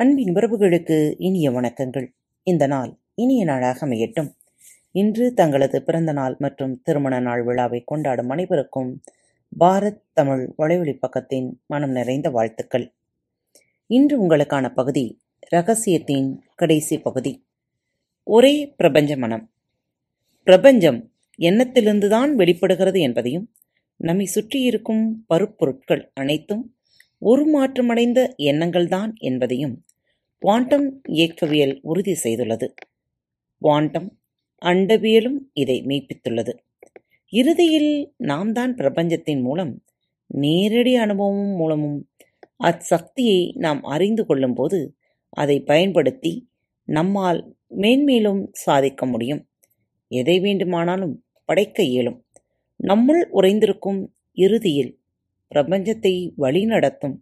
அன்பின் உறவுகளுக்கு இனிய வணக்கங்கள். இந்த நாள் இனிய நாளாக அமையட்டும். இன்று தங்களது பிறந்த நாள் மற்றும் திருமண நாள் விழாவை கொண்டாடும் அனைவருக்கும் பாரத் தமிழ் வலைவழி பக்கத்தின் மனம் நிறைந்த வாழ்த்துக்கள். இன்று உங்களுக்கான பகுதி ரகசியத்தின் கடைசி பகுதி. ஒரே பிரபஞ்ச மனம். பிரபஞ்சம் எண்ணத்திலிருந்துதான் வெளிப்படுகிறது என்பதையும் நம்மை சுற்றியிருக்கும் பருப்பொருட்கள் அனைத்தும் உருமாற்றமடைந்த எண்ணங்கள்தான் என்பதையும் குவாண்டம் இயக்கவியல் உறுதி செய்துள்ளது. குவாண்டம் அண்டவியலும் இதை மெய்ப்பித்துள்ளது இறுதியில் நாம் தான் பிரபஞ்சத்தின் மூலம் நேரடி அனுபவம் மூலமும் அச்சக்தியை நாம் அறிந்து கொள்ளும்போது அதை பயன்படுத்தி நம்மால் மேன்மேலும் சாதிக்க முடியும். எதை வேண்டுமானாலும் படைக்க இயலும். நம்முள் உறைந்திருக்கும் இறுதியில் பிரபஞ்சத்தை வழிநடத்தும்.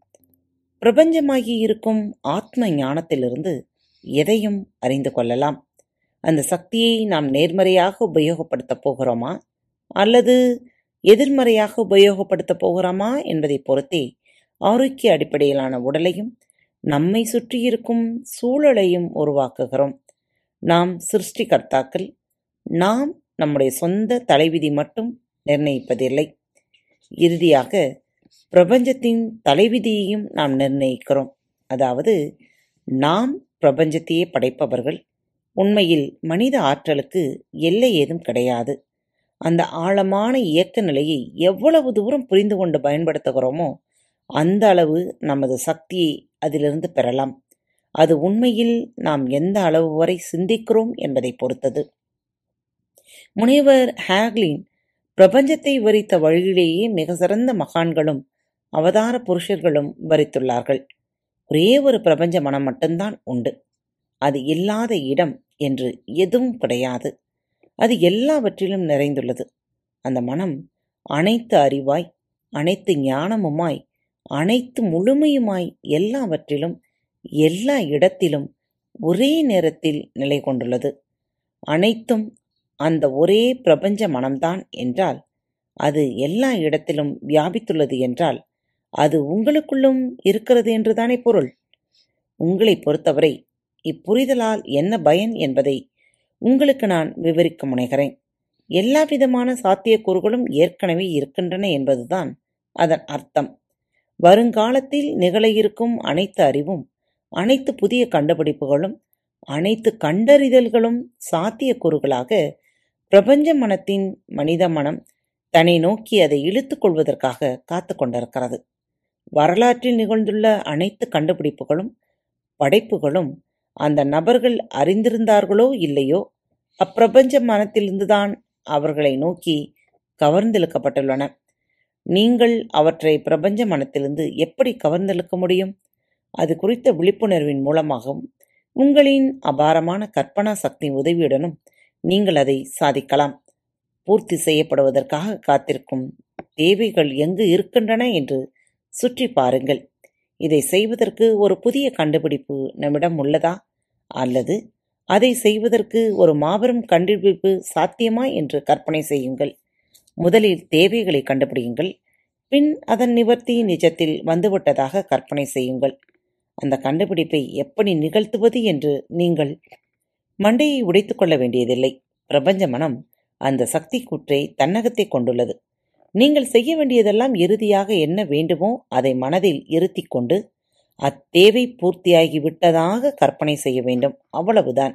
பிரபஞ்சமாகி இருக்கும் ஆத்ம ஞானத்திலிருந்து எதையும் அறிந்து கொள்ளலாம். அந்த சக்தியை நாம் நேர்மறையாக உபயோகப்படுத்தப் போகிறோமா? அல்லது எதிர்மறையாக உபயோகப்படுத்தப் போகிறோமா என்பதை பொறுத்தே ஆரோக்கிய அடிப்படையிலான உடலையும் நம்மை சுற்றியிருக்கும் சூழலையும் உருவாக்குகிறோம். நாம் சிருஷ்டிகர்த்தாக்கள் நாம் நம்முடைய சொந்த தலைவிதி மட்டும் நிர்ணயிப்பதில்லை. இறுதியாக பிரபஞ்சத்தின் தலைவிதியையும் நாம் நிர்ணயிக்கிறோம். அதாவது நாம் பிரபஞ்சத்தையே படைப்பவர்கள். உண்மையில் மனித ஆற்றலுக்கு எல்லை ஏதும் கிடையாது. அந்த ஆழமான இயக்க நிலையை எவ்வளவு தூரம் புரிந்து கொண்டு பயன்படுத்துகிறோமோ அந்த அளவு நமது சக்தியை அதிலிருந்து பெறலாம். அது உண்மையில் நாம் எந்த அளவு வரை சிந்திக்கிறோம் என்பதை பொறுத்தது. முனைவர் ஹேக்லின் பிரபஞ்சத்தை விவரித்த வழியிலேயே மிக சிறந்த மகான்களும் அவதார புருஷர்களும் விவரித்துள்ளார்கள் ஒரே ஒரு பிரபஞ்ச மனம் மட்டும்தான் உண்டு. அது இல்லாத இடம் என்று எதுவும் கிடையாது. அது எல்லாவற்றிலும் நிறைந்துள்ளது. அந்த மனம் அனைத்து அறிவாய் அனைத்து ஞானமுமாய் அனைத்து முழுமையுமாய் எல்லாவற்றிலும் எல்லா இடத்திலும் ஒரே நேரத்தில் நிலை கொண்டுள்ளது. அனைத்தும் அந்த ஒரே பிரபஞ்ச மனம்தான் என்றால் அது எல்லா இடத்திலும் வியாபித்துள்ளது என்றால் அது உங்களுக்குள்ளும் இருக்கிறது என்றுதானே பொருள்? உங்களை பொறுத்தவரை இப்புரிதலால் என்ன பயன் என்பதை உங்களுக்கு நான் விவரிக்க முனைகிறேன். எல்லா விதமான சாத்தியக்கூறுகளும் ஏற்கனவே இருக்கின்றன என்பதுதான் அதன் அர்த்தம். வருங்காலத்தில் நிகழ இருக்கும் அனைத்து அறிவும் அனைத்து புதிய கண்டுபிடிப்புகளும் அனைத்து கண்டறிதல்களும் சாத்தியக்கூறுகளாக பிரபஞ்ச மனத்தின் மனித மனம் தன்னை நோக்கி அதை இழுத்துக் கொள்வதற்காக காத்து கொண்டிருக்கிறது. வரலாற்றில் நிகழ்ந்துள்ள அனைத்து கண்டுபிடிப்புகளும் படைப்புகளும் அந்த நபர்கள் அறிந்திருந்தார்களோ இல்லையோ அப்பிரபஞ்ச மனத்திலிருந்துதான் அவர்களை நோக்கி கவர்ந்தெழுக்கப்பட்டுள்ளன. நீங்கள் அவற்றை பிரபஞ்ச மனத்திலிருந்து எப்படி கவர்ந்தெழுக்க முடியும்? அது குறித்த விழிப்புணர்வின் மூலமாகவும் உங்களின் அபாரமான கற்பனா சக்தி உதவியுடனும் நீங்கள் அதை சாதிக்கலாம். பூர்த்தி செய்யப்படுவதற்காக காத்திருக்கும் தேவைகள் எங்கு இருக்கின்றன என்று சுற்றி பாருங்கள். இதை செய்வதற்கு ஒரு புதிய கண்டுபிடிப்பு நம்மிடம் உள்ளதா? அல்லது அதை செய்வதற்கு ஒரு மாபெரும் கண்டுபிடிப்பு சாத்தியமா என்று கற்பனை செய்யுங்கள். முதலில் தேவைகளை கண்டுபிடியுங்கள். பின் அதன் நிவர்த்தி நிஜத்தில் வந்துவிட்டதாக கற்பனை செய்யுங்கள். அந்த கண்டுபிடிப்பை எப்படி நிகழ்த்துவது என்று நீங்கள் மண்டையை உடைத்துக்கொள்ள வேண்டியதில்லை. பிரபஞ்ச மனம் அந்த சக்தி கூற்றை தன்னகத்தை கொண்டுள்ளது. நீங்கள் செய்ய வேண்டியதெல்லாம் இறுதியாக என்ன வேண்டுமோ அதை மனதில் இருத்தி கொண்டு அத்தேவை பூர்த்தியாகி விட்டதாக கற்பனை செய்ய வேண்டும். அவ்வளவுதான்.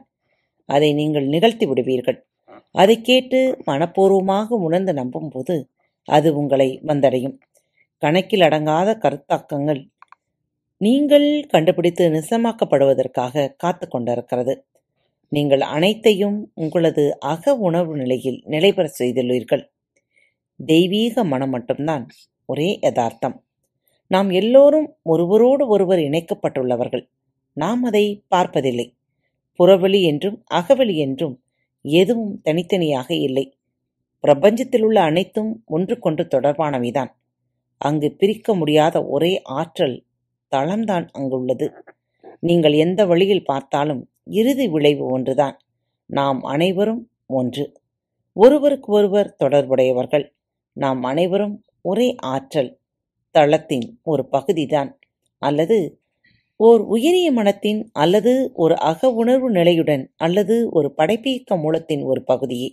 அதை நீங்கள் நிகழ்த்தி விடுவீர்கள். அதை கேட்டு மனப்பூர்வமாக உணர்ந்து நம்பும்போது அது உங்களை வந்தடையும். கணக்கில் அடங்காத கருத்தாக்கங்கள் நீங்கள் கண்டுபிடித்து நிசமாக்கப்படுவதற்காக காத்து கொண்டிருக்கிறது. நீங்கள் அனைத்தையும் உங்களது அக உணர்வு நிலையில் நிலைபெற செய்துள்ளீர்கள். தெய்வீக மனம் மட்டும்தான் ஒரே யதார்த்தம். நாம் எல்லோரும் ஒருவரோடு ஒருவர் இணைக்கப்பட்டுள்ளவர்கள். நாம் அதை பார்ப்பதில்லை. புறவெளி என்றும் அகவெளி என்றும் எதுவும் தனித்தனியாக இல்லை. பிரபஞ்சத்தில் உள்ள அனைத்தும் ஒன்றுக்கொன்று தொடர்பானவைதான். அங்கு பிரிக்க முடியாத ஒரே ஆற்றல் தளம்தான் அங்குள்ளது. நீங்கள் எந்த வழியில் பார்த்தாலும் இறுதி விளைவு ஒன்றுதான். நாம் அனைவரும் ஒன்று. ஒருவருக்கு ஒருவர் தொடர்புடையவர்கள். நாம் அனைவரும் ஒரே ஆற்றல் தளத்தின் ஒரு பகுதிதான். அல்லது ஓர் உயரிய மனத்தின் அல்லது ஒரு அக உணர்வு நிலையுடன் அல்லது ஒரு படைப்பியக்க மூலத்தின் ஒரு பகுதியே.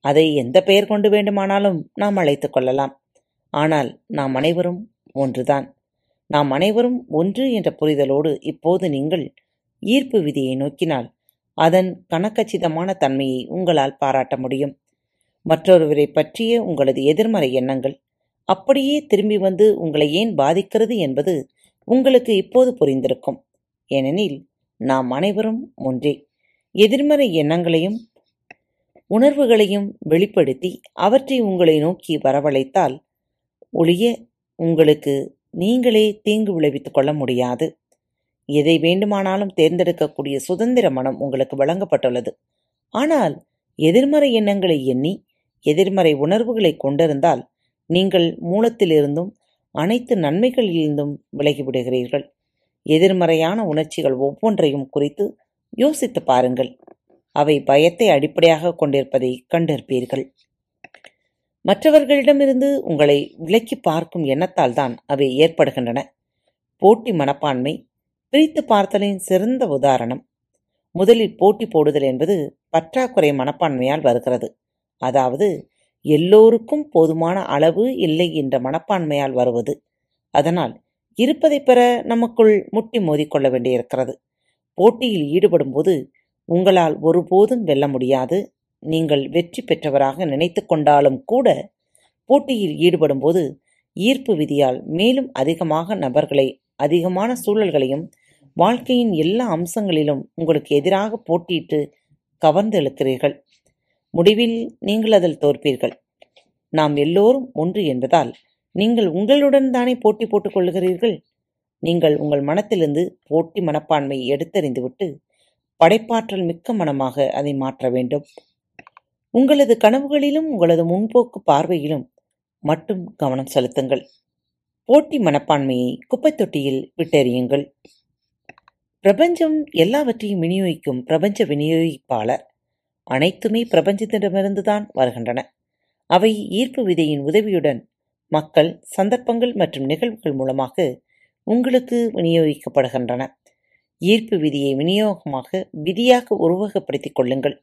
அதை எந்த பெயர் கொண்டு வேண்டுமானாலும் நாம் அழைத்து கொள்ளலாம். ஆனால் நாம் அனைவரும் ஒன்றுதான். நாம் அனைவரும் ஒன்று என்ற புரிதலோடு இப்போது நீங்கள் ஈர்ப்பு விதியை நோக்கினால் அதன் கணக்கச்சிதமான தன்மையை உங்களால் பாராட்ட முடியும். மற்றொருவரை பற்றிய உங்களது எதிர்மறை எண்ணங்கள். அப்படியே திரும்பி வந்து உங்களை ஏன் பாதிக்கிறது என்பது உங்களுக்கு இப்போது புரிந்திருக்கும். ஏனெனில் நாம் அனைவரும் ஒன்றே. எதிர்மறை எண்ணங்களையும் உணர்வுகளையும் வெளிப்படுத்தி அவற்றை உங்களை நோக்கி வரவழைத்தால் ஒழிய உங்களுக்கு நீங்களே தீங்கு விளைவித்துக் கொள்ள முடியாது. எதை வேண்டுமானாலும் தேர்ந்தெடுக்கக்கூடிய சுதந்திர மனம் உங்களுக்கு வழங்கப்பட்டுள்ளது. ஆனால் எதிர்மறை எண்ணங்களை எண்ணி எதிர்மறை உணர்வுகளை கொண்டிருந்தால் நீங்கள் மூலத்திலிருந்தும் அனைத்து நன்மைகளிலிருந்தும் விலகிவிடுகிறீர்கள் எதிர்மறையான உணர்ச்சிகள் ஒவ்வொன்றையும் குறித்து யோசித்து பாருங்கள். அவை பயத்தை அடிப்படையாக கொண்டிருப்பதை கண்டிருப்பீர்கள். மற்றவர்களிடமிருந்து உங்களை விலக்கி பார்க்கும் எண்ணத்தால் தான் அவை ஏற்படுகின்றன. போட்டி மனப்பான்மை பிரித்து பார்த்தலின் சிறந்த உதாரணம். முதலில் போட்டி போடுதல் என்பது பற்றாக்குறை மனப்பான்மையால் வருகிறது. அதாவது எல்லோருக்கும் போதுமான அளவு இல்லை என்ற மனப்பான்மையால் வருவது. அதனால் இருப்பதை பெற நமக்குள் முட்டி மோதிக்கொள்ள வேண்டியிருக்கிறது. போட்டியில் ஈடுபடும்போது உங்களால் ஒருபோதும் வெல்ல முடியாது. நீங்கள் வெற்றி பெற்றவராக நினைத்து கொண்டாலும் கூட போட்டியில் ஈடுபடும்போது ஈர்ப்பு விதியால் மேலும் அதிகமாக நபர்களை அதிகமான சூழல்களையும் வாழ்க்கையின் எல்லா அம்சங்களிலும் உங்களுக்கு எதிராக போட்டியிட்டு கவர்ந்து இழுக்கிறீர்கள் முடிவில் நீங்கள் அதில் தோற்பீர்கள். நாம் எல்லோரும் ஒன்று என்பதால் நீங்கள் உங்களுடன் தானே போட்டி போட்டுக் கொள்கிறீர்கள் நீங்கள் உங்கள் மனத்திலிருந்து போட்டி மனப்பான்மையை எடுத்தறிந்துவிட்டு படைப்பாற்றல் மிக்க மனமாக அதை மாற்ற வேண்டும். உங்களது கனவுகளிலும் உங்களது முன்போக்கு பார்வையிலும் மட்டும் கவனம் செலுத்துங்கள். போட்டி மனப்பான்மையை குப்பைத் தொட்டியில் விட்டெறியுங்கள். பிரபஞ்சம் எல்லாவற்றையும் விநியோகிக்கும் பிரபஞ்ச விநியோகிப்பாளர் அனைத்துமே பிரபஞ்சத்திடமிருந்துதான் வருகின்றன. அவை ஈர்ப்பு விதையின் உதவியுடன் மக்கள் சந்தர்ப்பங்கள் மற்றும் நிகழ்வுகள் மூலமாக உங்களுக்கு விநியோகிக்கப்படுகின்றன. ஈர்ப்பு விதியை விநியோகமாக விதியாக உருவகப்படுத்திக் கொள்ளுங்கள்.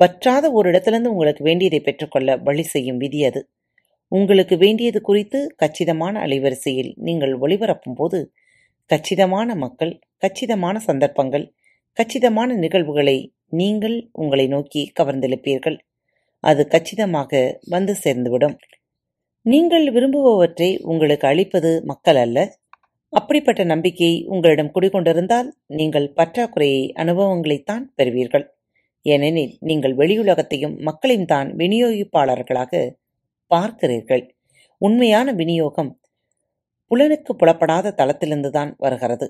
வற்றாத ஒரு இடத்திலிருந்து உங்களுக்கு வேண்டியதை பெற்றுக்கொள்ள வழி செய்யும் விதி அது. உங்களுக்கு வேண்டியது குறித்து கச்சிதமான அலைவரிசையில் நீங்கள் ஒளிபரப்பும் போது கச்சிதமான மக்கள் கச்சிதமான சந்தர்ப்பங்கள் கச்சிதமான நிகழ்வுகளை நீங்கள் உங்களை நோக்கி கவர்ந்தெழுப்பீர்கள். அது கச்சிதமாக வந்து சேர்ந்துவிடும். நீங்கள் விரும்புபவற்றை உங்களுக்கு அளிப்பது மக்கள் அல்ல. அப்படிப்பட்ட நம்பிக்கை உங்களிடம் குடிகொண்டிருந்தால் நீங்கள் பற்றாக்குறையை அனுபவங்களைத்தான் பெறுவீர்கள். ஏனெனில் நீங்கள் வெளியுலகத்தையும் மக்களையும் தான் விநியோகிப்பாளர்களாக பார்க்கிறீர்கள். உண்மையான விநியோகம் புலனுக்கு புலப்படாத தளத்திலிருந்து தான் வருகிறது.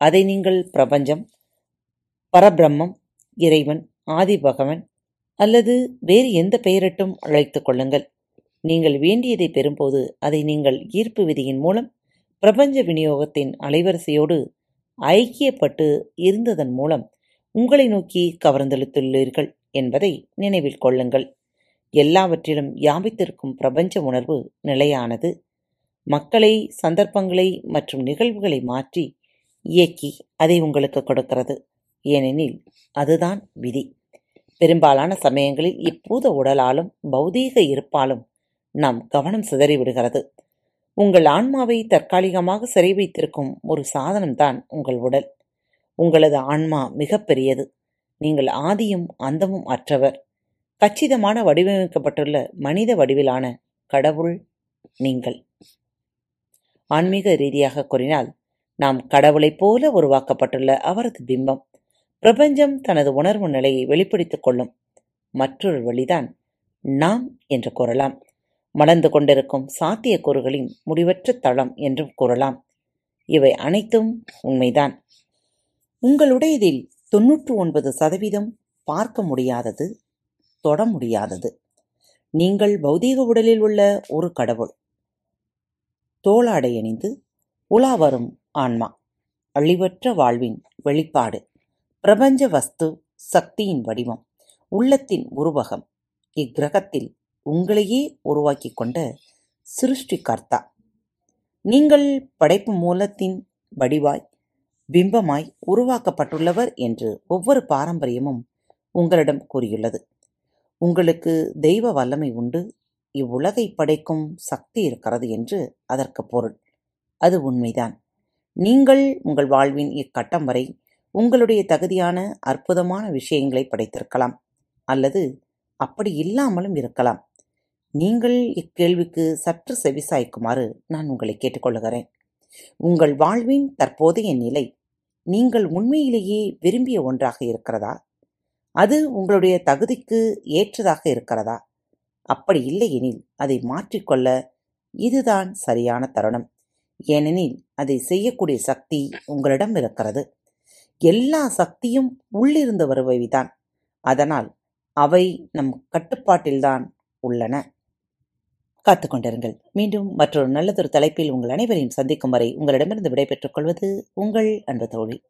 அதை நீங்கள் பிரபஞ்சம் பரபிரம்மம் இறைவன் ஆதிபகவன் அல்லது வேறு எந்த பெயரிட்டும் அழைத்து கொள்ளுங்கள். நீங்கள் வேண்டியதை பெறும்போது அதை நீங்கள் ஈர்ப்பு விதியின் மூலம் பிரபஞ்ச விநியோகத்தின் அலைவரிசையோடு ஐக்கியப்பட்டு இருந்ததன் மூலம் உங்களை நோக்கி கவர்ந்தெழுத்துள்ளீர்கள் என்பதை நினைவில் கொள்ளுங்கள். எல்லாவற்றிலும் யாபித்திருக்கும் பிரபஞ்ச உணர்வு நிலையானது மக்களை சந்தர்ப்பங்களை மற்றும் நிகழ்வுகளை மாற்றி இயக்கி அதை உங்களுக்கு கொடுக்கிறது. ஏனெனில் அதுதான் விதி. பெரும்பாலான சமயங்களில் இப்பூத உடலாலும் பௌதீக இருப்பாலும் நாம் கவனம் சிதறிவிடுகிறது உங்கள் ஆன்மாவை தற்காலிகமாக சிறை வைத்திருக்கும் ஒரு சாதனம்தான் உங்கள் உடல். உங்களது ஆன்மா மிகப்பெரியது நீங்கள் ஆதியும் அந்தமும் அற்றவர். கச்சிதமான வடிவமைக்கப்பட்டுள்ள மனித வடிவிலான கடவுள் நீங்கள். ஆன்மீக ரீதியாக கூறினால் நாம் கடவுளைப் போல உருவாக்கப்பட்டுள்ள அவரது பிம்பம். பிரபஞ்சம் தனது உணர்வு நிலையை வெளிப்படுத்திக் கொள்ளும் மற்றொரு வழிதான் நாம் என்று கூறலாம். மலர்ந்து கொண்டிருக்கும் சாத்தியக்கூறுகளின் முடிவற்ற தளம் என்றும் கூறலாம். இவை அனைத்தும் உண்மைதான். உங்களுடையதில் தொன்னூற்று ஒன்பது சதவீதம் பார்க்க முடியாதது தொட முடியாதது. நீங்கள் பௌதீக உடலில் உள்ள ஒரு கடவுள். தோளாடை அணிந்து உலா வரும் ஆன்மா அழிவற்ற வாழ்வின் வெளிப்பாடு. பிரபஞ்ச வஸ்து சக்தியின் வடிவம் உள்ளத்தின் உருவகம் இக்கிரகத்தில் உங்களையே உருவாக்கிக் கொண்ட சிருஷ்டிகர்த்தா. நீங்கள் படைப்பு மூலத்தின் வடிவாய் பிம்பமாய் உருவாக்கப்பட்டுள்ளவர் என்று ஒவ்வொரு பாரம்பரியமும் உங்களிடம் கூறியுள்ளது. உங்களுக்கு தெய்வ வல்லமை உண்டு இவ்வுலகை படைக்கும் சக்தி இருக்கிறது என்று அதற்கு பொருள். அது உண்மைதான். நீங்கள் உங்கள் வாழ்வின் இக்கட்டம் வரை உங்களுடைய தகுதியான அற்புதமான விஷயங்களை படைத்திருக்கலாம். அல்லது அப்படி இல்லாமலும் இருக்கலாம். நீங்கள் இக்கேள்விக்கு சற்று செவிசாய்க்குமாறு நான் உங்களை கேட்டுக்கொள்கிறேன் உங்கள் வாழ்வின் தற்போதைய நிலை நீங்கள் உண்மையிலேயே விரும்பிய ஒன்றாக இருக்கிறதா? அது உங்களுடைய தகுதிக்கு ஏற்றதாக இருக்கிறதா? அப்படி இல்லையெனில் அதை மாற்றிக்கொள்ள இதுதான் சரியான தருணம். ஏனெனில் அதை செய்யக்கூடிய சக்தி உங்களிடம் இருக்கிறது. எல்லா சக்தியும் உள்ளிருந்து வருபவைதான். அதனால் அவை நம் கட்டுப்பாட்டில்தான் உள்ளன. காத்துக்கொண்டிருங்கள் மீண்டும் மற்றொரு நல்லதொரு தலைப்பில் உங்கள் அனைவரையும் சந்திக்கும் வரை உங்களிடமிருந்து விடைபெற்றுக் கொள்வது உங்கள் அன்பு தோழி.